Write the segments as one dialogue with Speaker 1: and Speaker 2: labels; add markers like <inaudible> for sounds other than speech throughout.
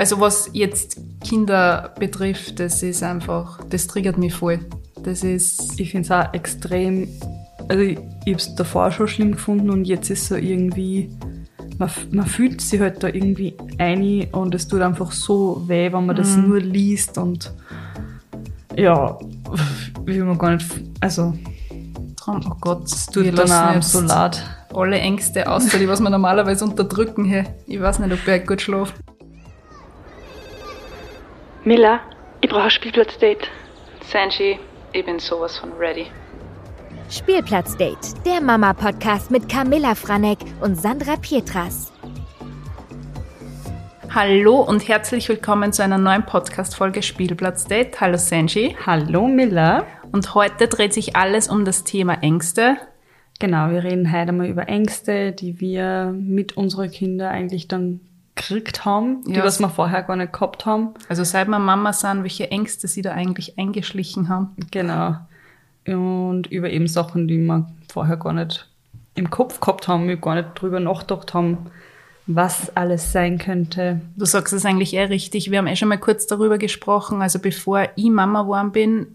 Speaker 1: Also was jetzt Kinder betrifft, das ist einfach, das triggert mich voll. Das ist.
Speaker 2: Ich finde es auch extrem, also ich, ich habe es davor schon schlimm gefunden und jetzt ist so irgendwie, man, man fühlt sich halt da irgendwie ein und es tut einfach so weh, wenn man das
Speaker 1: Mhm.
Speaker 2: nur liest und ja, will man gar nicht, also.
Speaker 1: Oh Gott, es
Speaker 2: tut dann auch so leid.
Speaker 1: alle Ängste außer die, was wir normalerweise unterdrücken. Hey. Ich weiß nicht, ob ich gut schlafe.
Speaker 3: Miller, ich brauche ein Spielplatzdate.
Speaker 1: Sanji, ich bin sowas von ready.
Speaker 4: Spielplatzdate, der Mama-Podcast mit Camilla Franek und Sandra Pietras.
Speaker 1: Hallo und herzlich willkommen zu einer neuen Podcast-Folge Spielplatz Date. Hallo Sanji.
Speaker 2: Hallo Miller.
Speaker 1: Und heute dreht sich alles um das Thema Ängste.
Speaker 2: Genau, wir reden heute mal über Ängste, die wir mit unseren Kindern eigentlich dann gekriegt haben, die
Speaker 1: Ja.
Speaker 2: was wir vorher gar nicht gehabt haben.
Speaker 1: Also seit wir Mama sind, welche Ängste sie da eigentlich eingeschlichen haben.
Speaker 2: Genau. Und über eben Sachen, die wir vorher gar nicht im Kopf gehabt haben, wir gar nicht drüber nachgedacht haben, was alles sein könnte.
Speaker 1: Du sagst es eigentlich eh richtig. Wir haben eh schon mal kurz darüber gesprochen. Also bevor ich Mama geworden bin,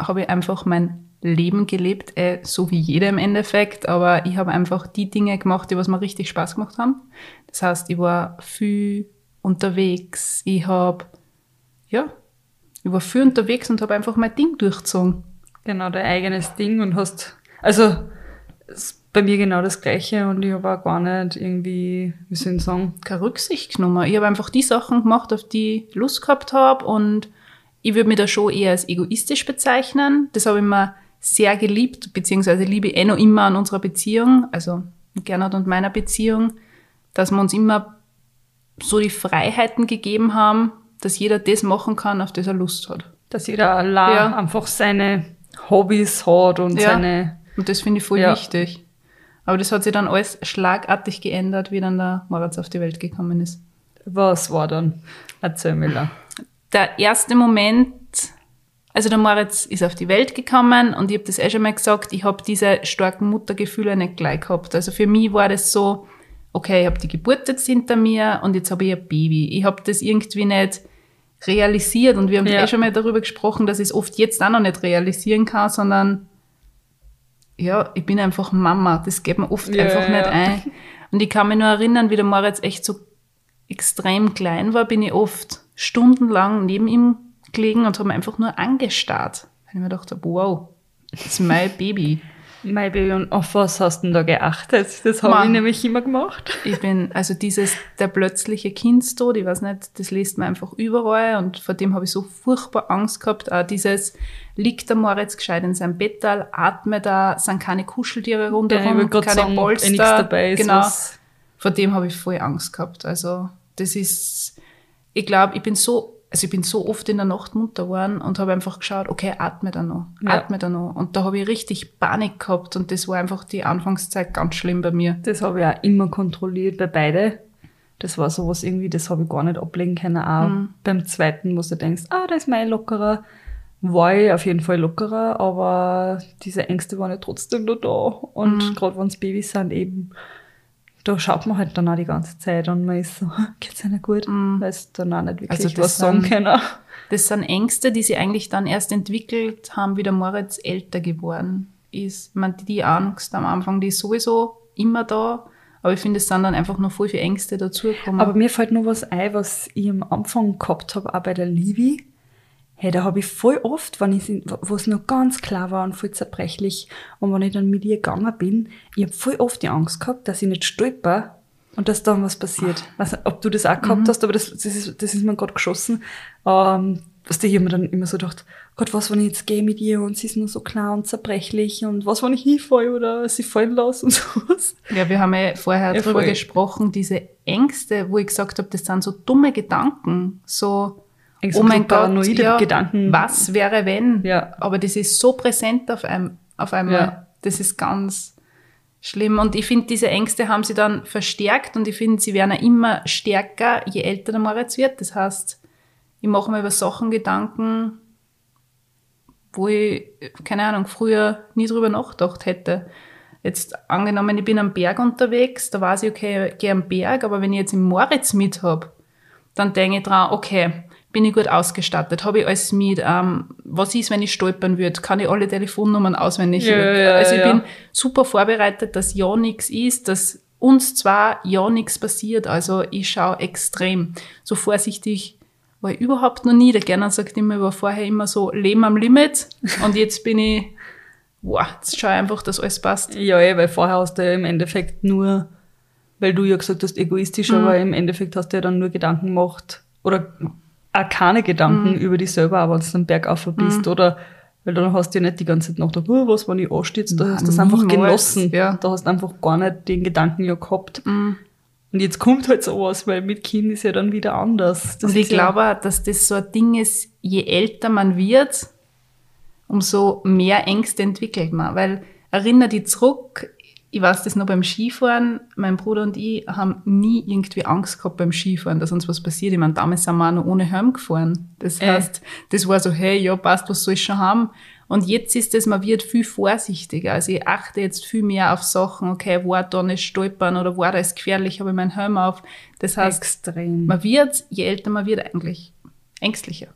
Speaker 1: habe ich einfach mein Leben gelebt, eh, so wie jeder im Endeffekt. Aber ich habe einfach die Dinge gemacht, die was mir richtig Spaß gemacht haben. Das heißt, ich war viel unterwegs. Ich habe, ja, ich war viel unterwegs und habe einfach mein Ding durchgezogen.
Speaker 2: Genau, dein eigenes Ding und hast, also, ist bei mir genau das Gleiche und ich habe auch gar nicht irgendwie, wie soll ich sagen,
Speaker 1: keine Rücksicht genommen. Ich habe einfach die Sachen gemacht, auf die ich Lust gehabt habe und ich würde mich da schon eher als egoistisch bezeichnen. Das habe ich mir sehr geliebt, beziehungsweise liebe ich eh noch immer an unserer Beziehung, also Gernot und meiner Beziehung, dass wir uns immer so die Freiheiten gegeben haben, dass jeder das machen kann, auf das er Lust hat.
Speaker 2: dass jeder allein
Speaker 1: Ja.
Speaker 2: einfach seine Hobbys hat und
Speaker 1: Ja.
Speaker 2: seine,
Speaker 1: Und das finde ich voll
Speaker 2: Ja.
Speaker 1: wichtig. Aber das hat sich dann alles schlagartig geändert, wie dann der Moritz auf die Welt gekommen ist.
Speaker 2: was war dann? Erzähl Miller.
Speaker 1: der erste Moment, also der Moritz ist auf die Welt gekommen und ich habe das eh schon mal gesagt, ich habe diese starken Muttergefühle nicht gleich gehabt. Also für mich war das so, okay, ich habe die Geburt jetzt hinter mir und jetzt habe ich ein Baby. Ich habe das irgendwie nicht realisiert und wir haben
Speaker 2: Ja.
Speaker 1: eh schon mal darüber gesprochen, dass ich es oft jetzt auch noch nicht realisieren kann, sondern ja, ich bin einfach Mama. Das geht mir oft
Speaker 2: Ja,
Speaker 1: einfach
Speaker 2: ja,
Speaker 1: nicht ein. Und ich kann mich nur erinnern, wie der Moritz echt so extrem klein war, bin ich oft stundenlang neben ihm gelegen und habe mir einfach nur angestarrt. Weil ich mir gedacht habe, wow, das ist mein Baby. <laughs>
Speaker 2: Mein Baby, und auf was hast du denn da geachtet? Das habe ich nämlich immer gemacht. <laughs>
Speaker 1: Ich bin, also dieses, der plötzliche Kindstod, ich weiß nicht, das liest man einfach überall und vor dem habe ich so furchtbar Angst gehabt. Auch dieses, liegt der Moritz gescheit in seinem Bettal, atmet da, sind keine Kuscheltiere
Speaker 2: Ja,
Speaker 1: rundherum,
Speaker 2: gerade
Speaker 1: keine
Speaker 2: sagen, ob eh
Speaker 1: Polster.
Speaker 2: nichts dabei ist,
Speaker 1: genau.
Speaker 2: was-
Speaker 1: Vor dem habe ich voll Angst gehabt. Also, das ist, ich glaube, ich bin so, also ich bin so oft in der Nacht munter geworden und habe einfach geschaut, okay, atme da noch,
Speaker 2: Ja.
Speaker 1: atme da noch. Und da habe ich richtig Panik gehabt und das war einfach die Anfangszeit ganz schlimm bei mir.
Speaker 2: Das habe ich auch immer kontrolliert bei beide. Das war sowas irgendwie, das habe ich gar nicht ablegen können. Auch
Speaker 1: Mhm.
Speaker 2: beim zweiten, wo du denkst, ah, da ist mein lockerer. War ich auf jeden Fall lockerer, aber diese Ängste waren ja trotzdem noch da. Und
Speaker 1: Mhm.
Speaker 2: gerade wenn es Babys sind, eben, da schaut man halt dann auch die ganze Zeit und man ist so, <laughs> geht's ihnen gut? Weil es dann auch nicht wirklich.
Speaker 1: Also das
Speaker 2: was sagen
Speaker 1: sind-
Speaker 2: können.
Speaker 1: Das sind Ängste, die sie eigentlich dann erst entwickelt haben, wie der Moritz älter geworden ist. Meine, die Angst am Anfang, die ist sowieso immer da, aber ich finde, es sind dann einfach noch voll viele Ängste dazugekommen.
Speaker 2: Aber mir fällt nur was ein, was ich am Anfang gehabt habe, auch bei der Livi. Hey, da habe ich voll oft, wenn ich, wo es noch ganz klar war und voll zerbrechlich, und wenn ich dann mit ihr gegangen bin, ich habe voll oft die Angst gehabt, dass ich nicht stolper und dass dann was passiert. Weiß nicht, ob du das auch gehabt hast, aber das, das, ist, das ist mir gerade geschossen. Ähm, was ich mir dann immer so gedacht, Gott, was, wenn ich jetzt gehe mit ihr und sie ist nur so klar und zerbrechlich und was, wenn ich hinfalle oder sie fallen lasse und <laughs> sowas.
Speaker 1: Ja, wir haben ja vorher
Speaker 2: Ja,
Speaker 1: drüber
Speaker 2: voll.
Speaker 1: gesprochen, diese Ängste, wo ich gesagt habe, das sind so dumme Gedanken. So, oh mein Gott, ja,
Speaker 2: Gedanken.
Speaker 1: was wäre wenn?
Speaker 2: Ja.
Speaker 1: Aber das ist so präsent auf, einem, auf einmal.
Speaker 2: Ja.
Speaker 1: Das ist ganz schlimm. Und ich finde, diese Ängste haben sie dann verstärkt und ich finde, sie werden auch immer stärker, je älter der Moritz wird. Das heißt, ich mache mir über Sachen Gedanken, wo ich, keine Ahnung, früher nie drüber nachgedacht hätte. Jetzt angenommen, ich bin am Berg unterwegs, da weiß ich, okay, ich gehe am Berg, aber wenn ich jetzt im Moritz mit hab, dann denke ich dran, okay, bin ich gut ausgestattet, habe ich alles mit, ähm, was ist, wenn ich stolpern würde, kann ich alle Telefonnummern auswendig.
Speaker 2: Ja, ja,
Speaker 1: also ich
Speaker 2: ja.
Speaker 1: bin super vorbereitet, dass ja nichts ist, dass uns zwar ja nichts passiert, also ich schaue extrem. So vorsichtig war ich überhaupt noch nie. Der Gerner sagt immer, ich war vorher immer so Leben am Limit <laughs> und jetzt bin ich, wow, jetzt schaue ich einfach, dass alles passt.
Speaker 2: Ja, weil vorher hast du ja im Endeffekt nur, weil du ja gesagt hast, egoistisch, aber im Endeffekt hast du ja dann nur Gedanken gemacht oder keine Gedanken über dich selber, aber wenn du dann bergauf bist oder weil dann hast du ja nicht die ganze Zeit gedacht, oh, was, wenn ich anstürze, da hast du das einfach genossen.
Speaker 1: ja.
Speaker 2: Da hast du einfach gar nicht den Gedanken ja gehabt. Und jetzt kommt halt sowas, weil mit Kind ist ja dann wieder anders. Das
Speaker 1: und ich
Speaker 2: ja-
Speaker 1: glaube auch, dass das so ein Ding ist, je älter man wird, umso mehr Ängste entwickelt man. Weil erinnere dich zurück, ich weiß das noch beim Skifahren, mein Bruder und ich haben nie irgendwie Angst gehabt beim Skifahren, dass uns was passiert. Ich meine, damals sind wir auch noch ohne Helm gefahren. Das
Speaker 2: Äh.
Speaker 1: heißt, das war so, hey, ja, passt, was soll ich schon haben? Und jetzt ist es, man wird viel vorsichtiger. Also ich achte jetzt viel mehr auf Sachen, okay, war da nicht stolpern oder war da ist gefährlich, habe ich meinen Helm auf. Das heißt,
Speaker 2: extrem.
Speaker 1: man wird, je älter man wird, eigentlich ängstlicher.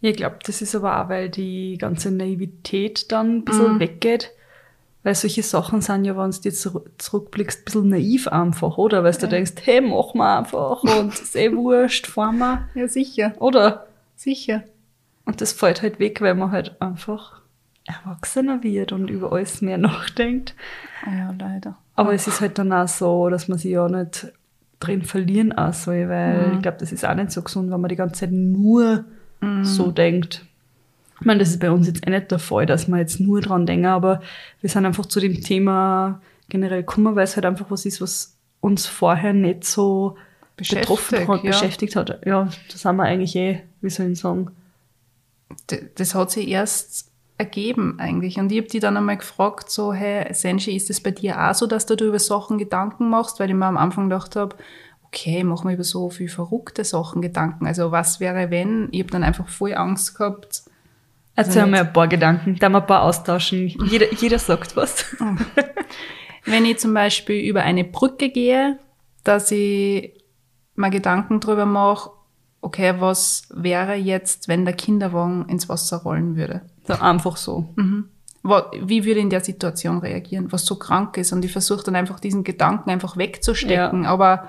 Speaker 2: Ich glaube, das ist aber auch, weil die ganze Naivität dann ein bisschen weggeht. Weil solche Sachen sind ja, wenn du jetzt zurück- zurückblickst, ein bisschen naiv einfach, oder? Weil du denkst, hey, mach mal einfach <laughs> und ist eh wurscht, fahren wir.
Speaker 1: Ja, sicher,
Speaker 2: Oder?
Speaker 1: sicher.
Speaker 2: Und das fällt halt weg, weil man halt einfach erwachsener wird und über alles mehr <laughs> nachdenkt.
Speaker 1: Ah Ja, leider.
Speaker 2: Aber es ist halt dann auch so, dass man sich ja nicht drin verlieren auch soll, weil ich glaube, das ist auch nicht so gesund, wenn man die ganze Zeit nur so denkt. Ich meine, das ist bei uns jetzt eh nicht der Fall, dass wir jetzt nur dran denken, aber wir sind einfach zu dem Thema generell gekommen, weil es halt einfach was ist, was uns vorher nicht so
Speaker 1: Beschäftigt,
Speaker 2: betroffen hat,
Speaker 1: ja.
Speaker 2: beschäftigt hat. Ja, das haben wir eigentlich eh, wie soll ich sagen,
Speaker 1: Das hat sich erst ergeben eigentlich. Und ich habe die dann einmal gefragt, so, hey, Senshi, ist es bei dir auch so, dass du dir über Sachen Gedanken machst? Weil ich mir am Anfang gedacht habe, okay, ich mache mir über so viel verrückte Sachen Gedanken. Also was wäre, wenn? Ich habe dann einfach voll Angst gehabt.
Speaker 2: Erzähl mir ein paar Gedanken, da wir ein paar austauschen. Jeder, jeder sagt was.
Speaker 1: Wenn ich zum Beispiel über eine Brücke gehe, dass ich mir Gedanken drüber mache, okay, was wäre jetzt, wenn der Kinderwagen ins Wasser rollen würde?
Speaker 2: So einfach so.
Speaker 1: Wa- Wie würde ich in der Situation reagieren, was so krank ist? Und ich versuche dann einfach diesen Gedanken einfach wegzustecken. Aber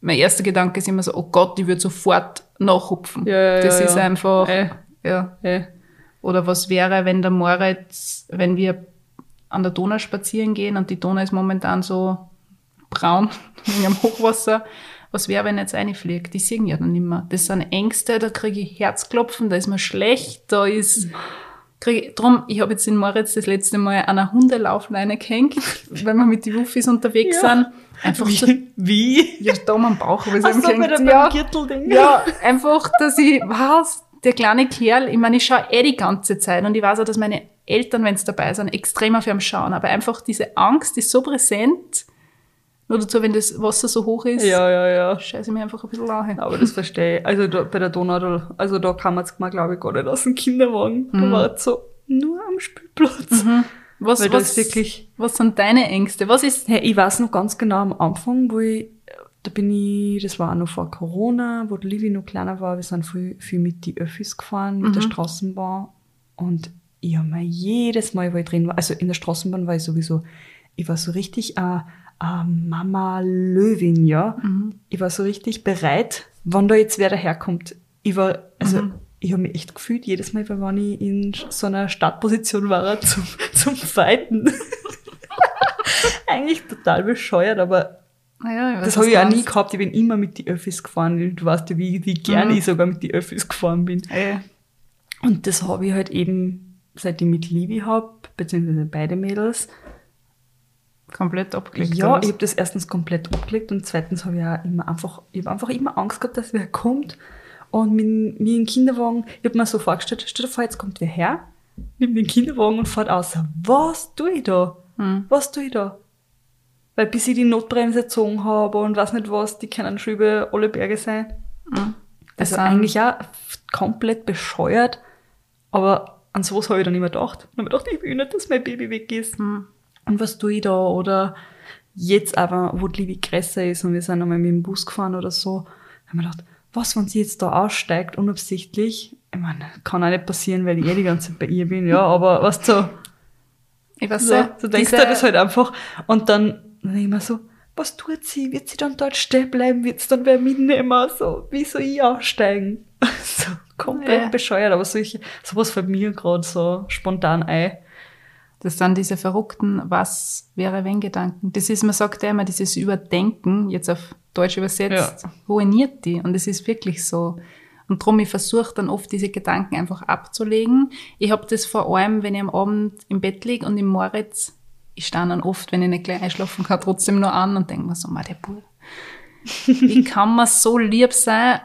Speaker 1: mein erster Gedanke ist immer so, oh Gott, ich würde sofort nachhupfen.
Speaker 2: Ja, ja,
Speaker 1: das
Speaker 2: ja,
Speaker 1: ist
Speaker 2: ja.
Speaker 1: einfach,
Speaker 2: Äh.
Speaker 1: Ja.
Speaker 2: Äh,
Speaker 1: Oder was wäre, wenn der Moritz, wenn wir an der Donau spazieren gehen und die Donau ist momentan so braun <laughs> wegen dem Hochwasser. Was wäre, wenn jetzt eine fliegt? Die sehen ja dann mehr. Das sind Ängste, da kriege ich Herzklopfen, da ist mir schlecht, da ist, kriege ich, drum, ich habe jetzt in Moritz das letzte Mal an einer Hundelaufleine gehängt, <laughs> wenn wir mit den Wuffis unterwegs
Speaker 2: Ja.
Speaker 1: sind. Einfach so,
Speaker 2: wie?
Speaker 1: ja, da am Bauch habe ich sie
Speaker 2: so,
Speaker 1: gehängt. Ja. Ja, einfach, dass ich weiß, der kleine Kerl, ich meine, ich schaue eh die ganze Zeit und ich weiß auch, dass meine Eltern, wenn sie dabei sind, extrem auf ihn schauen. Aber einfach diese Angst ist so präsent. Nur dazu, wenn das Wasser so hoch ist,
Speaker 2: Ja, ja, ja.
Speaker 1: scheiße ich mir einfach ein bisschen an.
Speaker 2: Aber das verstehe ich. Also da, bei der Donau, also da kann man es mal, glaube ich, gar nicht aus dem Kinderwagen. Da war es so nur am Spielplatz.
Speaker 1: Was,
Speaker 2: da
Speaker 1: was,
Speaker 2: ist wirklich-
Speaker 1: was sind deine Ängste? Was ist,
Speaker 2: Hey, ich weiß noch ganz genau am Anfang, wo ich, da bin ich, das war auch noch vor Corona, wo der Livi noch kleiner war, wir sind viel, viel mit die Öffis gefahren, mit der Straßenbahn. Und ich habe mir jedes Mal, wo ich drin war, also in der Straßenbahn war ich sowieso, ich war so richtig eine äh, Mama Löwin, ja. Ich war so richtig bereit, wann da jetzt wer daherkommt. Ich war, also, ich habe mich echt gefühlt, jedes Mal, wenn ich in so einer Startposition war, <laughs> zum, zum Fighten. <laughs> Eigentlich total bescheuert, aber
Speaker 1: ich weiß,
Speaker 2: das habe ich auch nie gehabt. Ich bin immer mit die Öffis gefahren. Du weißt ja, wie, wie gern
Speaker 1: Mhm.
Speaker 2: ich sogar mit die Öffis gefahren bin.
Speaker 1: Äh,
Speaker 2: Und das habe ich halt eben, seit ich mit Livi hab, beziehungsweise beide Mädels.
Speaker 1: komplett abgelegt.
Speaker 2: ja, ich habe das erstens komplett abgelegt und zweitens habe ich auch immer einfach, ich habe einfach immer Angst gehabt, dass wer kommt. Und mit, mit dem Kinderwagen, ich habe mir so vorgestellt, stell dir vor, jetzt kommt wer her, nimmt den Kinderwagen und fährt aus. Was tue ich da?
Speaker 1: Hm.
Speaker 2: Was tue ich da? Weil bis ich die Notbremse gezogen habe und weiß nicht was, die können schon über alle Berge sein.
Speaker 1: Hm. Das
Speaker 2: Also
Speaker 1: sind-
Speaker 2: eigentlich auch komplett bescheuert, aber an sowas habe ich dann immer gedacht. Und habe ich gedacht, ich will nicht, dass mein Baby weg ist.
Speaker 1: Hm.
Speaker 2: Und was tue ich da? Oder jetzt aber, wo die Liebe größer ist und wir sind einmal mit dem Bus gefahren oder so, haben wir gedacht, was, wenn sie jetzt da aussteigt, unabsichtlich? Ich meine, kann auch nicht passieren, weil ich eh die ganze Zeit bei ihr bin, ja, aber du, so,
Speaker 1: Ich weiß
Speaker 2: so,
Speaker 1: nicht,
Speaker 2: du denkst dir das halt einfach. Und dann, dann denk ich mir so, was tut sie? Wird sie dann dort stehen bleiben? Wird es dann wer mitnehmen? So, wie soll ich aussteigen? <laughs> so, komplett
Speaker 1: Ja.
Speaker 2: bescheuert, aber solche, sowas fällt mir gerade so spontan ein.
Speaker 1: Das sind diese verrückten Was wäre wenn Gedanken. Das ist, man sagt ja immer, dieses Überdenken, jetzt auf Deutsch übersetzt, ruiniert die. Und es ist wirklich so. Und darum, ich versuche dann oft diese Gedanken einfach abzulegen. Ich habe das vor allem, wenn ich am Abend im Bett liege und im Moritz, ich stehe dann oft, wenn ich nicht gleich einschlafen kann, trotzdem nur an und denke mir so, ma, der Bub, <laughs> wie kann man so lieb sein?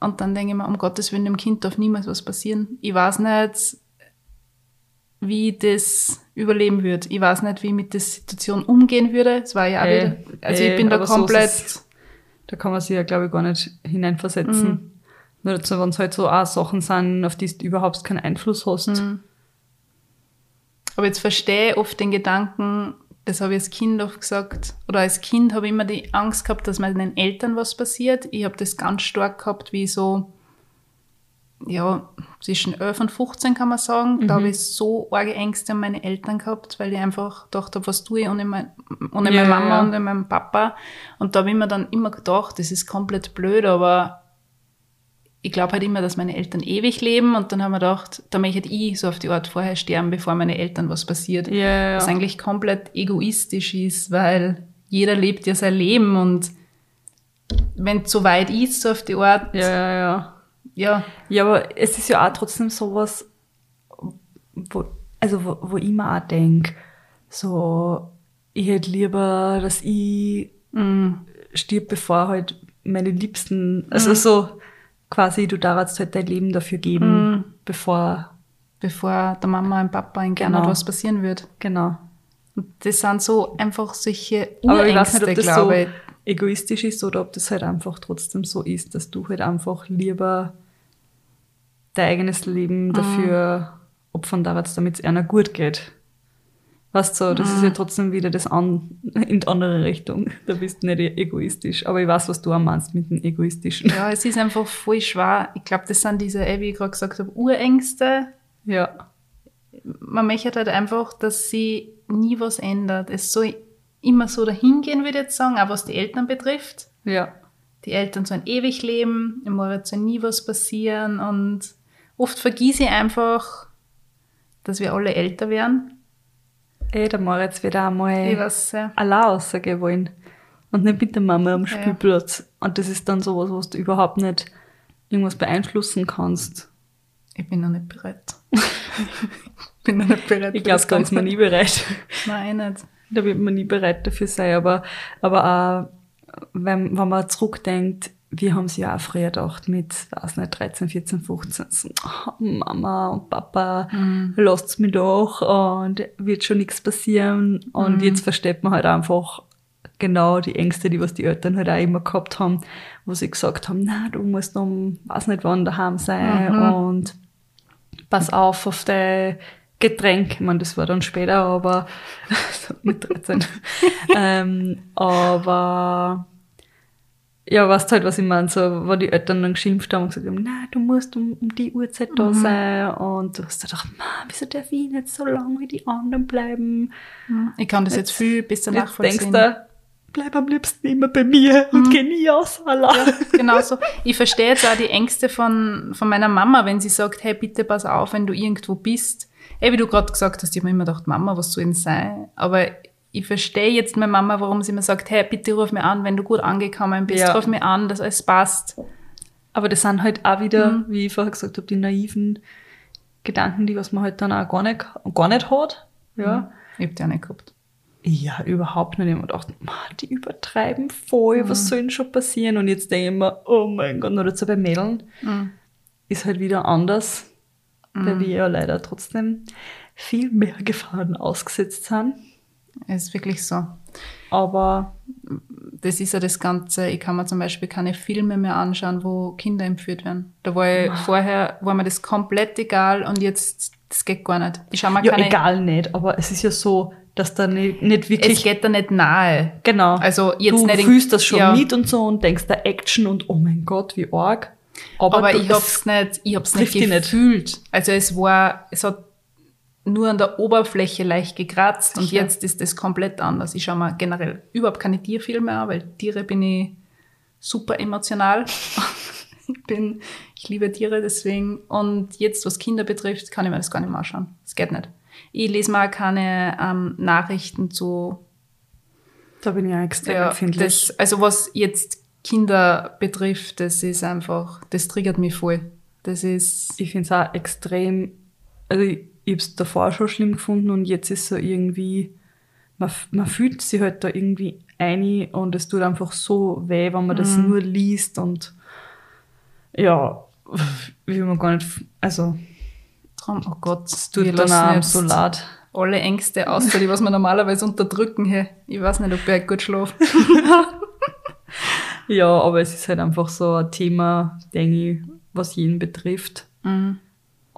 Speaker 1: Und dann denke ich mir, um Gottes Willen, dem Kind darf niemals was passieren. Ich weiß nicht, wie ich das überleben würde. Ich weiß nicht, wie ich mit der Situation umgehen würde. Es war ja auch wieder, also
Speaker 2: ey,
Speaker 1: ich bin da
Speaker 2: so
Speaker 1: komplett,
Speaker 2: es- Da kann man sich ja, glaube ich, gar nicht hineinversetzen.
Speaker 1: Mhm.
Speaker 2: Nur wenn es halt so auch Sachen sind, auf die du überhaupt keinen Einfluss hast.
Speaker 1: Mhm. Aber jetzt verstehe ich oft den Gedanken, das habe ich als Kind oft gesagt, oder als Kind habe ich immer die Angst gehabt, dass meinen Eltern was passiert. Ich habe das ganz stark gehabt, wie so, ja, zwischen 11 und 15 kann man sagen. Da habe ich so arge Ängste um meine Eltern gehabt, weil ich einfach gedacht habe, was tue ich ohne, mein, ohne
Speaker 2: Ja,
Speaker 1: meine Mama
Speaker 2: ja.
Speaker 1: und ohne meinen Papa. Und da habe ich mir dann immer gedacht, das ist komplett blöd, aber ich glaube halt immer, dass meine Eltern ewig leben und dann haben wir gedacht, da möchte ich so auf die Art vorher sterben, bevor meine Eltern was passiert.
Speaker 2: Ja, ja,
Speaker 1: Was eigentlich komplett egoistisch ist, weil jeder lebt ja sein Leben und wenn es so weit ist, so auf die Art,
Speaker 2: Ja, ja, ja.
Speaker 1: ja,
Speaker 2: Ja, aber es ist ja auch trotzdem sowas, wo, also wo, wo ich mir auch denke, so, ich hätte lieber, dass ich
Speaker 1: mm,
Speaker 2: stirb, bevor halt meine Liebsten, also so quasi, du darfst halt dein Leben dafür geben, bevor,
Speaker 1: bevor der Mama und Papa in gerne
Speaker 2: Genau.
Speaker 1: was passieren wird.
Speaker 2: genau.
Speaker 1: Und das sind so einfach solche
Speaker 2: Aber ich weiß
Speaker 1: Urängste,
Speaker 2: nicht, ob das so
Speaker 1: glaube ich.
Speaker 2: egoistisch ist oder ob das halt einfach trotzdem so ist, dass du halt einfach lieber dein eigenes
Speaker 1: Mhm.
Speaker 2: Leben dafür opfern darfst, damit es einer gut geht. Weißt du, das ist
Speaker 1: Mhm.
Speaker 2: ja trotzdem wieder das an, in die andere Richtung. Da bist du nicht egoistisch. Aber ich weiß, was du auch meinst mit dem Egoistischen.
Speaker 1: Ja, es ist einfach voll schwer. Ich glaube, das sind diese, wie ich gerade gesagt habe, Urängste,
Speaker 2: Ja.
Speaker 1: man möchte halt einfach, dass sie nie was ändert. Es soll immer so dahingehen, würde ich jetzt sagen, auch was die Eltern betrifft.
Speaker 2: Ja.
Speaker 1: Die Eltern sollen ewig leben, im Moritz soll nie was passieren und oft vergieße ich einfach, dass wir alle älter werden.
Speaker 2: Ey, der Moritz wird auch mal
Speaker 1: weiß ja.
Speaker 2: allein rausgehen wollen. Und nicht mit der Mama am
Speaker 1: Ja.
Speaker 2: Spielplatz. Und das ist dann sowas, was du überhaupt nicht irgendwas beeinflussen kannst.
Speaker 1: Ich bin noch nicht bereit. ich <laughs> bin noch nicht bereit.
Speaker 2: Ich glaube,
Speaker 1: das
Speaker 2: da ist man nie bereit.
Speaker 1: Nein, eh nicht.
Speaker 2: Da wird man nie bereit dafür sein. Aber, aber auch, wenn, wenn man zurückdenkt, wir haben sie ja auch früher gedacht mit, weiß nicht, 13, 14, 15, so, "Ah, Mama und Papa, lasst's mich doch und wird schon nichts passieren. Und jetzt versteht man halt einfach genau die Ängste, die was die Eltern halt auch immer gehabt haben, wo sie gesagt haben, na, du musst um, weiß nicht wann daheim sein und pass auf auf dein Getränk. Ich meine, das war dann später, aber <laughs> mit 13. <laughs> ähm, aber ja, weißt halt, was ich meine, so, wo die Eltern dann geschimpft haben und gesagt haben, na, du musst um, um die Uhrzeit da sein. Und du hast gedacht, Mann, wieso darf ich nicht so lange wie die anderen bleiben?
Speaker 1: Ich kann das jetzt, viel besser
Speaker 2: Jetzt denkst
Speaker 1: nachvollziehen.
Speaker 2: du, bleib am liebsten immer bei mir und geh nie aus, allein.
Speaker 1: Genau so. Ich verstehe jetzt auch die Ängste von, von meiner Mama, wenn sie sagt, hey, bitte pass auf, wenn du irgendwo bist. Ey, wie du gerade gesagt hast, ich habe mir immer gedacht, Mama, was soll denn sein? Aber ich verstehe jetzt meine Mama, warum sie mir sagt, hey, bitte ruf mir an, wenn du gut angekommen bist,
Speaker 2: Ja.
Speaker 1: ruf mir an, dass alles passt.
Speaker 2: Aber das sind halt auch wieder,
Speaker 1: Mhm.
Speaker 2: wie ich vorher gesagt habe, die naiven Gedanken, die was man halt dann auch gar nicht, gar nicht hat. Ja.
Speaker 1: Ich habe die auch nicht gehabt.
Speaker 2: Ja, überhaupt nicht. Ich gedacht, "Ma, die übertreiben voll, was soll denn schon passieren? Und jetzt denke ich mir, oh mein Gott, nur dazu bei Mädeln ist halt wieder anders, weil wir ja leider trotzdem viel mehr <laughs> Gefahren ausgesetzt sind.
Speaker 1: Es ist wirklich so.
Speaker 2: Aber
Speaker 1: Das ist ja das Ganze. Ich kann mir zum Beispiel keine Filme mehr anschauen, wo Kinder entführt werden. Da war ich vorher, war mir das komplett egal und jetzt, das geht gar nicht. Ich schaue mir
Speaker 2: ja,
Speaker 1: keine,
Speaker 2: egal nicht, aber es ist ja so, dass da nicht, nicht wirklich
Speaker 1: Es geht da nicht nahe.
Speaker 2: Genau.
Speaker 1: Also jetzt
Speaker 2: du
Speaker 1: nicht
Speaker 2: fühlst das schon
Speaker 1: ja.
Speaker 2: mit und so und denkst da Action und oh mein Gott, wie arg. Aber,
Speaker 1: Aber ich hab's nicht, ich hab's nicht
Speaker 2: dich nicht.
Speaker 1: gefühlt. Also es war, es hat nur an der Oberfläche leicht gekratzt und
Speaker 2: Sicher.
Speaker 1: jetzt ist das komplett anders. Ich schaue mir generell überhaupt keine Tierfilme an, weil Tiere bin ich super emotional. <laughs> ich bin, ich liebe Tiere deswegen. Und jetzt, was Kinder betrifft, kann ich mir das gar nicht mehr anschauen. Das geht nicht. Ich lese mal keine ähm, Nachrichten zu
Speaker 2: da bin ich ja extrem
Speaker 1: ja,
Speaker 2: empfindlich.
Speaker 1: das, also was jetzt Kinder betrifft, das ist einfach, das triggert mich voll. Das ist,
Speaker 2: ich finde es auch extrem, also ich, ich habe es davor schon schlimm gefunden und jetzt ist so irgendwie, man, man fühlt sich halt da irgendwie ein und es tut einfach so weh, wenn man das
Speaker 1: Mhm.
Speaker 2: nur liest und ja, will man gar nicht, also
Speaker 1: oh Gott,
Speaker 2: es tut dann auch so leid.
Speaker 1: alle Ängste aus, die was wir normalerweise unterdrücken. Hey. Ich weiß nicht, ob ich gut schlafe. <laughs>
Speaker 2: Ja, aber es ist halt einfach so ein Thema, denke ich, was jeden betrifft.
Speaker 1: Mhm.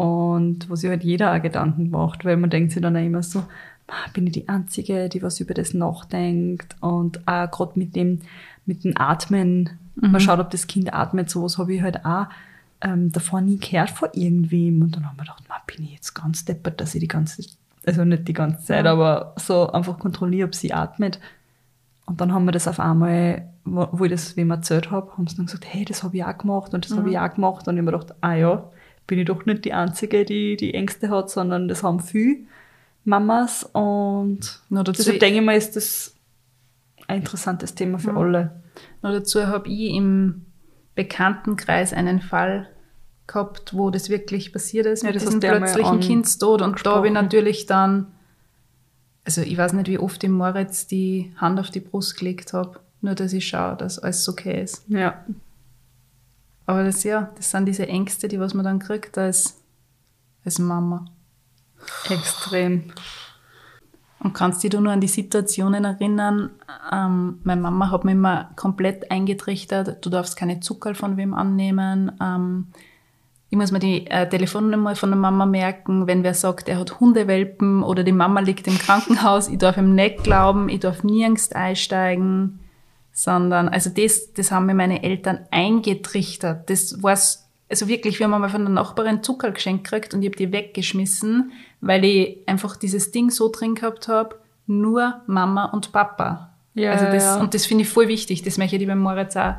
Speaker 2: Und wo sich halt jeder auch Gedanken macht, weil man denkt sich dann auch immer so, "Ah, bin ich die Einzige, die was über das nachdenkt? Und auch gerade mit dem, mit dem Atmen, man schaut, ob das Kind atmet, sowas habe ich halt auch ähm, davor nie gehört von irgendwem. Und dann haben wir gedacht, "Ma, bin ich jetzt ganz deppert, dass ich die ganze, also nicht die ganze Zeit,
Speaker 1: Ja.
Speaker 2: aber so einfach kontrolliere, ob sie atmet. Und dann haben wir das auf einmal, wo wo ich das wem erzählt habe, haben sie dann gesagt, hey, das habe ich auch gemacht und das habe ich auch gemacht. Und ich habe mir gedacht, ah ja, bin ich doch nicht die Einzige, die die Ängste hat, sondern das haben viele Mamas. Und
Speaker 1: dazu,
Speaker 2: deshalb denke ich mal, ist das ein interessantes Thema für alle.
Speaker 1: nur dazu habe ich im Bekanntenkreis einen Fall gehabt, wo das wirklich passiert ist
Speaker 2: Ja,
Speaker 1: mit
Speaker 2: das
Speaker 1: diesem
Speaker 2: ja
Speaker 1: plötzlichen Kindstod. Und da habe ich natürlich dann, also ich weiß nicht, wie oft ich Moritz die Hand auf die Brust gelegt habe, nur dass ich schaue, dass alles okay ist.
Speaker 2: Ja,
Speaker 1: Aber das ja, das sind diese Ängste, die was man dann kriegt als, als Mama.
Speaker 2: extrem.
Speaker 1: Und kannst dich du nur an die Situationen erinnern? Ähm, meine Mama hat mir immer komplett eingetrichtert, du darfst keine Zuckerl von wem annehmen. Ähm, ich muss mir die äh, Telefonnummer von der Mama merken, wenn wer sagt, er hat Hundewelpen oder die Mama liegt im Krankenhaus, ich darf ihm nicht glauben, ich darf nirgends einsteigen, sondern, also das, das haben mir meine Eltern eingetrichtert. Das war's, also wirklich, wir haben einmal von der Nachbarin Zuckerl geschenkt gekriegt und ich habe die weggeschmissen, weil ich einfach dieses Ding so drin gehabt habe, nur Mama und Papa.
Speaker 2: Ja,
Speaker 1: also das,
Speaker 2: ja.
Speaker 1: Und das finde ich voll wichtig, das möchte ich beim Moritz auch.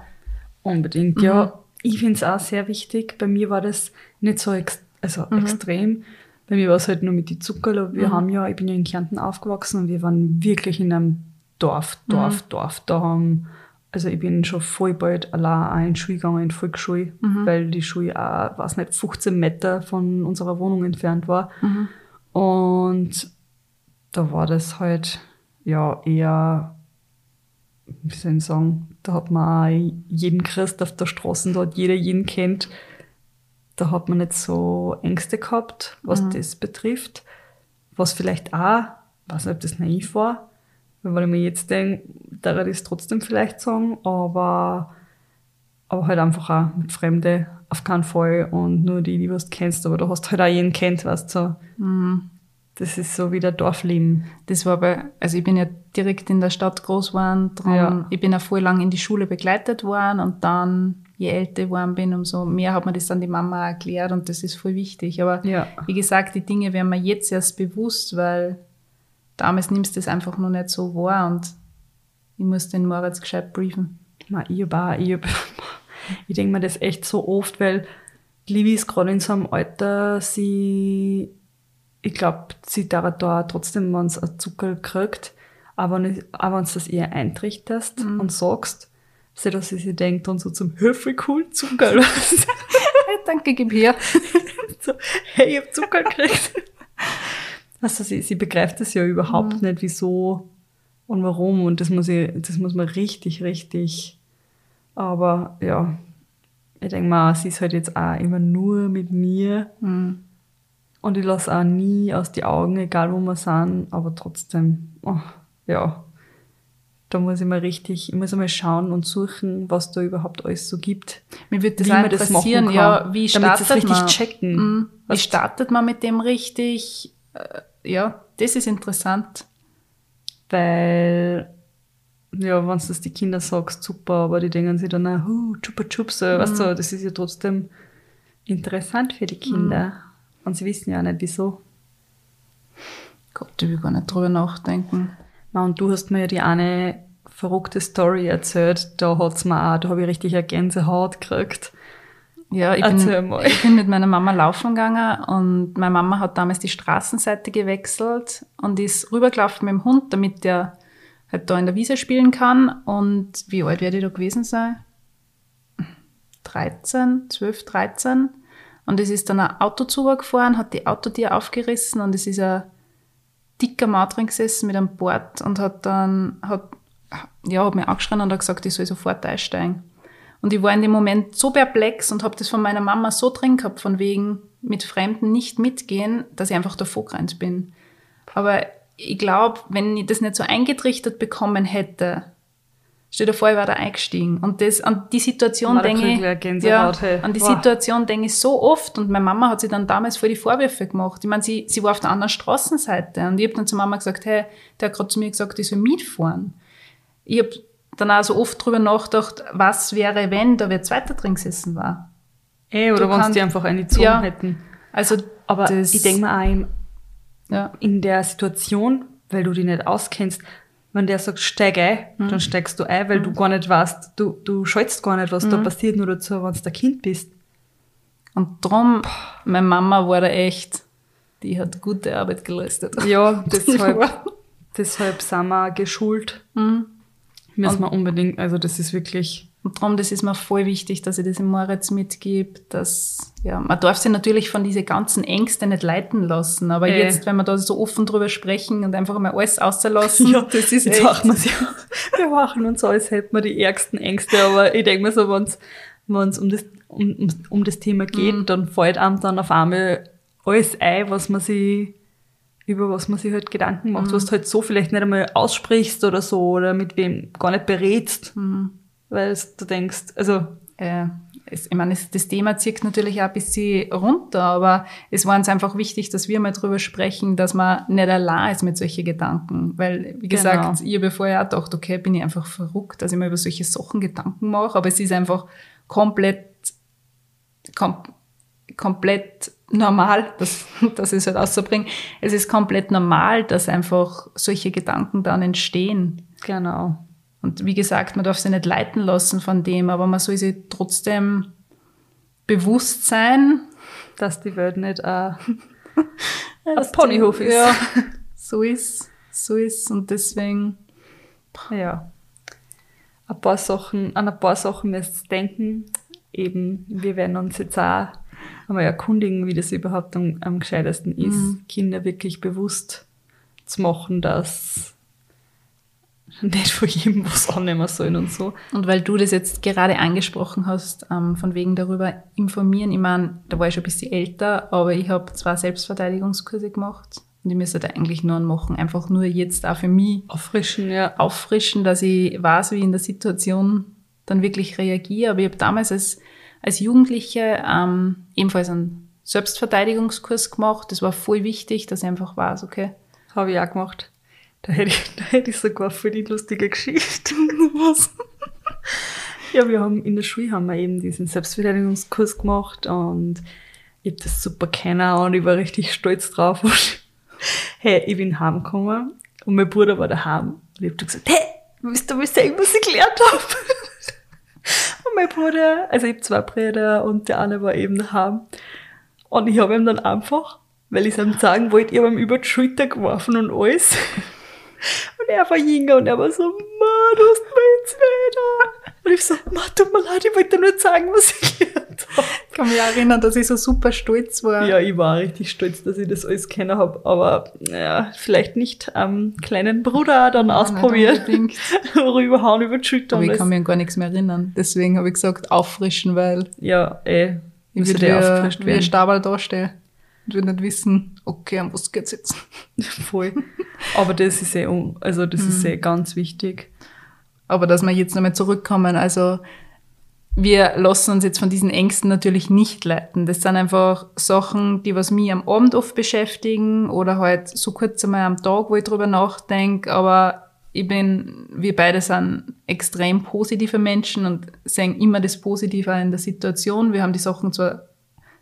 Speaker 2: Unbedingt,
Speaker 1: Mhm.
Speaker 2: ja. Ich finde es auch sehr wichtig. Bei mir war das nicht so ex also
Speaker 1: Mhm.
Speaker 2: extrem. Bei mir war es halt nur mit die Zuckerl. Wir haben ja, ich bin ja in Kärnten aufgewachsen und wir waren wirklich in einem Dorf,
Speaker 1: Mhm.
Speaker 2: Dorf, Dorf. Da haben, also ich bin schon voll bald allein auch in die Schule gegangen, in die Volksschule,
Speaker 1: Mhm.
Speaker 2: weil die Schule auch, weiß nicht, 15 Meter von unserer Wohnung entfernt war.
Speaker 1: Mhm.
Speaker 2: Und da war das halt, ja, eher wie soll ich sagen, da hat man auch jeden Christ auf der Straße, da hat jeder jeden kennt. Da hat man nicht so Ängste gehabt, was das betrifft. Was vielleicht auch, weiß nicht, ob das naiv war, weil ich mir jetzt denke, da würde ich es trotzdem vielleicht sagen, aber, aber halt einfach auch mit Fremde auf keinen Fall und nur die, die du kennst, aber du hast halt auch jeden kennt, weißt du. So. Das ist so wie der Dorfleben.
Speaker 1: Das war bei, also ich bin ja direkt in der Stadt groß geworden, drum,
Speaker 2: Ja.
Speaker 1: ich bin auch voll lang in die Schule begleitet worden und dann, je älter ich geworden bin, umso mehr hat mir das dann die Mama erklärt und das ist voll wichtig. Aber
Speaker 2: Ja.
Speaker 1: wie gesagt, die Dinge werden mir jetzt erst bewusst, weil damals nimmst du das einfach noch nicht so wahr und ich muss den Moritz gescheit briefen.
Speaker 2: Ma, ich auch, ich, hab, <laughs> ich denke mir das echt so oft, weil die Livi ist gerade in so einem Alter, sie, ich glaube, sie darf da trotzdem, wenn sie einen Zucker kriegt, aber wenn du das ihr eintrichterst und sagst, so dass sie sich denkt und so zum Höfel cool Zucker. <laughs> <laughs>
Speaker 1: Hey, danke, gib her.
Speaker 2: so, hey, ich hab Zucker gekriegt. Also sie, sie begreift das ja überhaupt nicht, wieso und warum. Und das muss, ich, das muss man richtig, richtig. Aber ja, ich denke mal, sie ist halt jetzt auch immer nur mit mir. Und ich lasse auch nie aus die Augen, egal wo wir sind. Aber trotzdem, oh, ja, da muss ich mal richtig, ich muss einmal schauen und suchen, was da überhaupt alles so gibt.
Speaker 1: Mir würde das
Speaker 2: Wie man das machen kann,
Speaker 1: ja, wie
Speaker 2: damit
Speaker 1: startet
Speaker 2: es richtig
Speaker 1: man?
Speaker 2: checken.
Speaker 1: Mhm. Wie startet man mit dem richtig? Äh, Ja, das ist interessant.
Speaker 2: weil, ja, wenn du das die Kinder sagst, super, aber die denken sich dann auch, huh, chupa chups, so, weißt du, das ist ja trotzdem interessant für die Kinder. Und sie wissen ja auch nicht, wieso.
Speaker 1: Gott, ich will gar nicht drüber nachdenken.
Speaker 2: Na, und du hast mir ja die eine verrückte Story erzählt, da hat's mir auch, da habe ich richtig eine Gänsehaut gekriegt.
Speaker 1: Ja, ich bin, ich bin mit meiner Mama laufen gegangen und meine Mama hat damals die Straßenseite gewechselt und ist rübergelaufen mit dem Hund, damit der halt da in der Wiese spielen kann. Und wie alt werde ich da gewesen sein? 13, 12, 13. Und es ist dann ein Auto zugefahren, hat die Autotür aufgerissen und es ist ein dicker Mann drin gesessen mit einem Bord und hat dann, hat, ja, hat mir angeschrien und hat gesagt, ich soll sofort einsteigen. Und ich war in dem Moment so perplex und habe das von meiner Mama so drin gehabt, von wegen mit Fremden nicht mitgehen, dass ich einfach davor gerannt bin. Aber ich glaube, wenn ich das nicht so eingetrichtert bekommen hätte, stell dir vor, ich war da eingestiegen. Und das, an die Situation denke ich,
Speaker 2: hey.
Speaker 1: an die
Speaker 2: Wow.
Speaker 1: Situation denke ich so oft. Und meine Mama hat sich dann damals voll die Vorwürfe gemacht. Ich meine, sie, sie war auf der anderen Straßenseite. Und ich habe dann zur Mama gesagt, hey, der hat gerade zu mir gesagt, ich soll mitfahren. Ich habe dann auch so oft drüber nachgedacht, was wäre, wenn da wer zweiter drin gesessen war.
Speaker 2: Eh, oder wenn die einfach eine gezogen
Speaker 1: Ja.
Speaker 2: hätten.
Speaker 1: Also,
Speaker 2: Aber
Speaker 1: das,
Speaker 2: ich denke mir auch, im,
Speaker 1: ja,
Speaker 2: in der Situation, weil du die nicht auskennst, wenn der sagt, steig ein,
Speaker 1: Mhm.
Speaker 2: dann steigst du ein, weil du gar nicht weißt, du, du schaltest gar nicht, was
Speaker 1: Mhm.
Speaker 2: da passiert, nur dazu, wenn du ein Kind bist.
Speaker 1: und drum, meine Mama war da echt, die hat gute Arbeit geleistet.
Speaker 2: Ja, deshalb,
Speaker 1: Ja. <laughs>
Speaker 2: deshalb sind wir geschult. Müssen wir unbedingt, also das ist wirklich,
Speaker 1: Und darum, das ist mir voll wichtig, dass ich das im Moritz mitgebe, dass, ja, man darf sich natürlich von diese ganzen Ängste nicht leiten lassen, aber
Speaker 2: Äh.
Speaker 1: jetzt, wenn wir da so offen drüber sprechen und einfach mal alles auszulassen, <laughs> das ist
Speaker 2: jetzt
Speaker 1: echt,
Speaker 2: machen wir's ja. Wir machen uns als hätten wir die ärgsten Ängste, aber ich denke mir so, wenn es um das, um, um, um das Thema geht,
Speaker 1: Mhm.
Speaker 2: dann fällt einem dann auf einmal alles ein, was man sich, über was man sich halt Gedanken macht,
Speaker 1: Mhm.
Speaker 2: was du halt so vielleicht nicht einmal aussprichst oder so, oder mit wem gar nicht berätst,
Speaker 1: Mhm.
Speaker 2: weil du denkst, also,
Speaker 1: äh, es, ich meine, es, das Thema zieht natürlich auch ein bisschen runter, aber es war uns einfach wichtig, dass wir mal drüber sprechen, dass man nicht allein ist mit solchen Gedanken. Weil, wie gesagt,
Speaker 2: Genau.
Speaker 1: ich habe vorher auch gedacht, okay, bin ich einfach verrückt, dass ich mir über solche Sachen Gedanken mache, aber es ist einfach komplett, kom komplett normal, dass ich es halt auszubringen. Es ist komplett normal, dass einfach solche Gedanken dann entstehen.
Speaker 2: genau.
Speaker 1: Und wie gesagt, man darf sich nicht leiten lassen von dem, aber man soll sich trotzdem bewusst sein.
Speaker 2: Dass die Welt nicht äh, <laughs> ein Ponyhof ist.
Speaker 1: Ja, <laughs> so ist, so ist. Und deswegen,
Speaker 2: Ja. Ein paar Sachen, an ein paar Sachen müsst ihr denken. Eben, wir werden uns jetzt auch einmal erkundigen, wie das überhaupt am, am gescheitesten ist, Kinder wirklich bewusst zu machen, dass nicht von jedem was annehmen sollen und so.
Speaker 1: und weil du das jetzt gerade angesprochen hast, ähm, von wegen darüber informieren, ich meine, da war ich schon ein bisschen älter, aber ich habe zwei Selbstverteidigungskurse gemacht und ich müsste da eigentlich nur machen, einfach nur jetzt auch für mich
Speaker 2: Auffrischen, ja.
Speaker 1: auffrischen, dass ich weiß, wie ich in der Situation dann wirklich reagiere. Aber ich habe damals als, als Jugendliche ähm, ebenfalls einen Selbstverteidigungskurs gemacht. Das war voll wichtig, dass ich einfach weiß, okay,
Speaker 2: Habe ich auch gemacht. Da hätte ich, <laughs> da hätte ich sogar für die lustige Geschichte. <laughs> Was? Ja, wir haben in der Schule haben wir eben diesen Selbstverteidigungskurs gemacht und ich hab das super kennen und ich war richtig stolz drauf. <laughs> Und, hey, ich bin heimgekommen und mein Bruder war daheim. Und ich hab dann gesagt, hey, wisst ihr, was ich was ich gelernt habe? Mein Bruder, also ich habe zwei Brüder und der eine war eben daheim. Und ich habe ihm dann einfach, weil ich es ihm sagen wollte, ich habe ihm über die Schulter geworfen und alles. Er war jünger und er war so, Ma, du hast mir jetzt wieder. Und ich so, Ma, tut mir leid, ich wollte dir nur sagen, was ich gelernt habe.
Speaker 1: ich kann mich erinnern, dass ich so super stolz war.
Speaker 2: Ja, ich war richtig stolz, dass ich das alles kennen habe, aber ja, vielleicht nicht am kleinen Bruder dann
Speaker 1: unbedingt. <laughs>
Speaker 2: Rüberhauen über die Schulter.
Speaker 1: Aber ich kann mich an gar nichts mehr erinnern. Deswegen habe ich gesagt, auffrischen, weil
Speaker 2: Ja, eh.
Speaker 1: ich würde
Speaker 2: aufgefrischt
Speaker 1: wie ein
Speaker 2: werden.
Speaker 1: Stabal dastehen und würde nicht wissen, okay, an was geht's jetzt? <laughs>
Speaker 2: Voll. Aber das ist eh, also das ist
Speaker 1: Mhm.
Speaker 2: eh ganz wichtig.
Speaker 1: Aber dass wir jetzt nochmal zurückkommen, also wir lassen uns jetzt von diesen Ängsten natürlich nicht leiten. Das sind einfach Sachen, die was mich am Abend oft beschäftigen oder halt so kurz einmal am Tag, wo ich drüber nachdenke. Aber ich bin, wir beide sind extrem positive Menschen und sehen immer das Positive in der Situation. Wir haben die Sachen zwar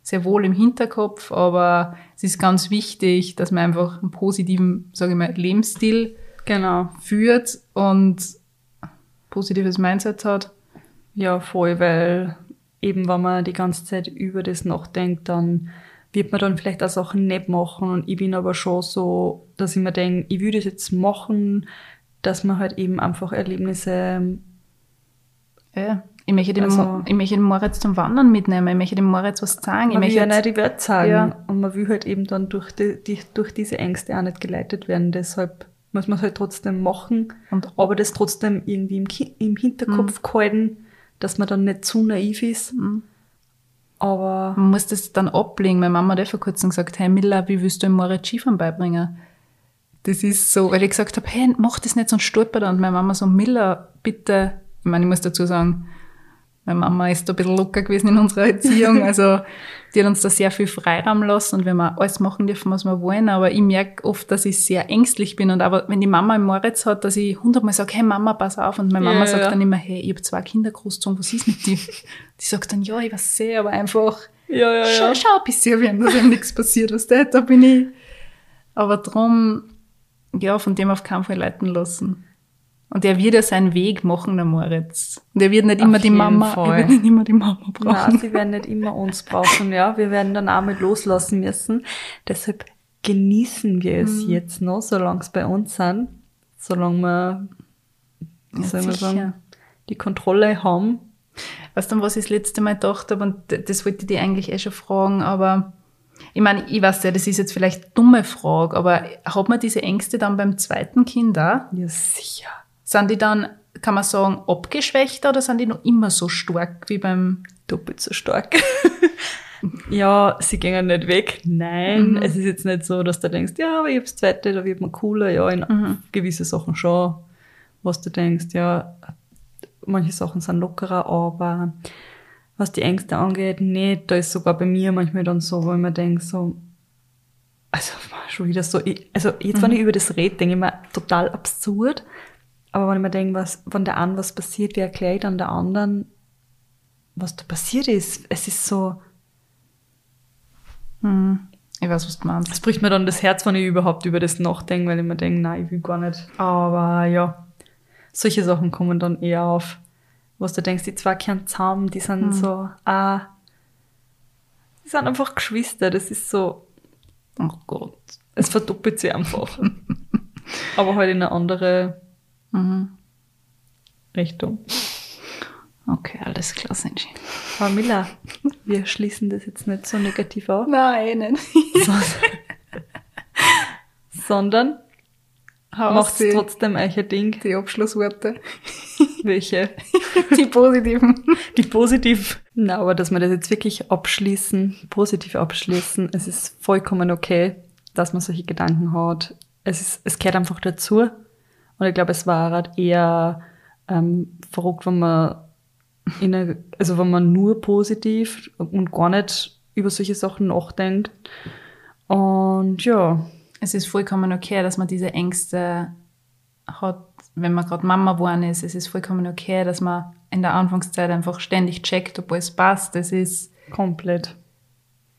Speaker 1: sehr wohl im Hinterkopf, aber es ist ganz wichtig, dass man einfach einen positiven, sage ich mal, Lebensstil
Speaker 2: Genau.
Speaker 1: führt und positives Mindset hat.
Speaker 2: Ja, voll, weil eben wenn man die ganze Zeit über das nachdenkt, dann wird man dann vielleicht auch Sachen nicht machen. Und ich bin aber schon so, dass ich mir denke, ich würde das jetzt machen, dass man halt eben einfach Erlebnisse
Speaker 1: Ja. Ich möchte, den,
Speaker 2: Also-
Speaker 1: Mo- ich möchte den Moritz zum Wandern mitnehmen, ich möchte dem Moritz was zeigen. Ich
Speaker 2: man will
Speaker 1: möchte
Speaker 2: ja nicht die Welt sagen.
Speaker 1: Ja.
Speaker 2: Und man will halt eben dann durch, die, die, durch diese Ängste auch nicht geleitet werden. Deshalb muss man es halt trotzdem machen,
Speaker 1: Und-
Speaker 2: aber das trotzdem irgendwie im, Ki- im Hinterkopf gehalten, dass man dann nicht zu naiv ist. Aber
Speaker 1: Man muss das dann ablegen. Meine Mama hat eh vor kurzem gesagt, hey Milla, wie willst du dem Moritz Skifahren beibringen? Das ist so, weil ich gesagt habe, hey, mach das nicht, sonst stolpert er. Und meine Mama so, Milla, bitte. Ich meine, ich muss dazu sagen, meine Mama ist da ein bisschen locker gewesen in unserer Erziehung. <laughs> Also, die hat uns da sehr viel Freiraum lassen und wir haben alles machen dürfen, was wir wollen. Aber ich merke oft, dass ich sehr ängstlich bin. Und aber wenn die Mama im Moritz hat, dass ich hundertmal sage, hey Mama, pass auf. Und meine Mama
Speaker 2: Ja,
Speaker 1: sagt
Speaker 2: ja.
Speaker 1: dann immer, hey, ich habe zwei Kinder großgezogen, was ist mit dir? Die sagt dann, ja, ich weiß sehr, aber einfach,
Speaker 2: ja, ja,
Speaker 1: schau, schau ein bisschen, wie dass ihm nichts passiert, was da, da bin ich. Aber drum, ja, von dem auf keinen Fall leiten lassen. Und er wird ja seinen Weg machen, der Moritz. Und er wird nicht
Speaker 2: Auf
Speaker 1: immer die Mama,
Speaker 2: Fall.
Speaker 1: er wird nicht immer die Mama <laughs>
Speaker 2: Nein,
Speaker 1: brauchen.
Speaker 2: sie werden nicht immer uns brauchen, ja. Wir werden dann auch mal loslassen müssen. Deshalb genießen wir es
Speaker 1: Mhm.
Speaker 2: jetzt noch, solange es bei uns sind. Solange wir, wie
Speaker 1: Ja,
Speaker 2: soll man sagen, die Kontrolle haben.
Speaker 1: Weißt du, was ich das letzte Mal gedacht habe, und das wollte ich dir eigentlich eh schon fragen, aber ich meine, ich weiß ja, das ist jetzt vielleicht eine dumme Frage, aber hat man diese Ängste dann beim zweiten Kind auch?
Speaker 2: Ja, sicher.
Speaker 1: Sind die dann, kann man sagen, abgeschwächter oder sind die noch immer so stark wie beim
Speaker 2: Doppelt so stark. <laughs> ja, sie gehen nicht weg. Nein, es ist jetzt nicht so, dass du denkst, ja, aber ich hab's zweite, da wird man cooler. Ja, in gewisse Sachen schon, was du denkst, ja, manche Sachen sind lockerer, aber was die Ängste angeht, nicht. Da ist sogar bei mir manchmal dann so, wo ich mir denke, so, also <laughs> schon wieder so, ich, also jetzt, wenn ich über das rede, denke ich mir total absurd. Aber wenn ich mir denke, was, wenn der einen was passiert, wie erkläre ich dann der anderen, was da passiert ist? Es ist so,
Speaker 1: Ich weiß, was du meinst.
Speaker 2: es bricht mir dann das Herz, wenn ich überhaupt über das nachdenke, weil ich mir denke, nein, ich will gar nicht. Aber ja, solche Sachen kommen dann eher auf, was du denkst, die zwei kehren zusammen, die sind so, ah, die sind einfach Geschwister, das ist so,
Speaker 1: Oh Gott.
Speaker 2: es verdoppelt sich einfach. <laughs> Aber halt in eine andere Richtung.
Speaker 1: Okay, alles klar, Senji.
Speaker 2: Aber Mila, wir schließen das jetzt nicht so negativ auf,
Speaker 1: Nein, nein.
Speaker 2: sondern
Speaker 1: macht die,
Speaker 2: trotzdem euch ein Ding.
Speaker 1: die Abschlussworte.
Speaker 2: Welche?
Speaker 1: Die positiven.
Speaker 2: Die positiv. Na, aber dass wir das jetzt wirklich abschließen, positiv abschließen, es ist vollkommen okay, dass man solche Gedanken hat. Es ist, es gehört einfach dazu. Und ich glaube, es war halt eher ähm, verrückt, wenn man in eine, also wenn man nur positiv und gar nicht über solche Sachen nachdenkt. Und ja,
Speaker 1: Es ist vollkommen okay, dass man diese Ängste hat, wenn man gerade Mama geworden ist. Es ist vollkommen okay, dass man in der Anfangszeit einfach ständig checkt, ob alles passt. Es ist,
Speaker 2: komplett.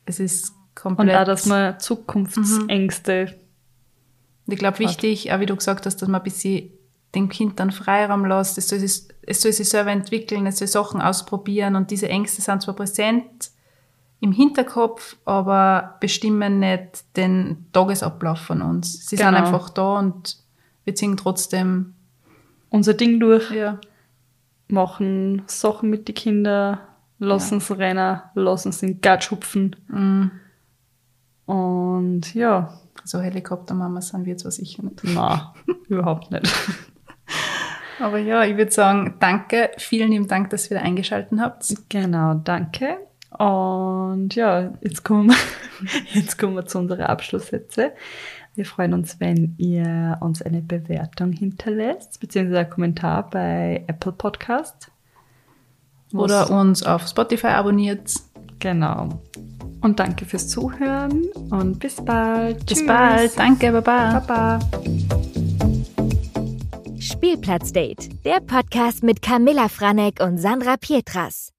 Speaker 1: es ist
Speaker 2: Und
Speaker 1: komplett.
Speaker 2: auch, dass man Zukunftsängste
Speaker 1: Und ich glaube, wichtig, auch wie du gesagt hast, dass man ein bisschen dem Kind dann Freiraum lässt. Es soll, sich, es soll sich selber entwickeln, es soll Sachen ausprobieren und diese Ängste sind zwar präsent im Hinterkopf, aber bestimmen nicht den Tagesablauf von uns. Sie sind
Speaker 2: Genau.
Speaker 1: einfach da und wir ziehen trotzdem,
Speaker 2: unser Ding durch.
Speaker 1: ja,
Speaker 2: machen Sachen mit den Kindern, lassen sie rennen, lassen sie in den Gatsch hupfen.
Speaker 1: mm,
Speaker 2: Und ja,
Speaker 1: so Helikoptermama sind wir zwar sicher nicht.
Speaker 2: na, <laughs> überhaupt nicht. <laughs>
Speaker 1: Aber ja, ich würde sagen, danke, vielen lieben Dank, dass ihr wieder eingeschaltet habt.
Speaker 2: Genau, danke. Und ja, jetzt kommen wir, <laughs> jetzt kommen wir zu unseren Abschlusssätze. Wir freuen uns, wenn ihr uns eine Bewertung hinterlässt, beziehungsweise einen Kommentar bei Apple Podcast.
Speaker 1: Oder uns auf Spotify abonniert.
Speaker 2: Genau. Und danke fürs Zuhören und bis bald.
Speaker 1: Bis
Speaker 2: Tschüss.
Speaker 1: bald. Danke, Baba.
Speaker 2: Baba.
Speaker 4: Spielplatzdate, der Podcast mit Camilla Franek und Sandra Pietras.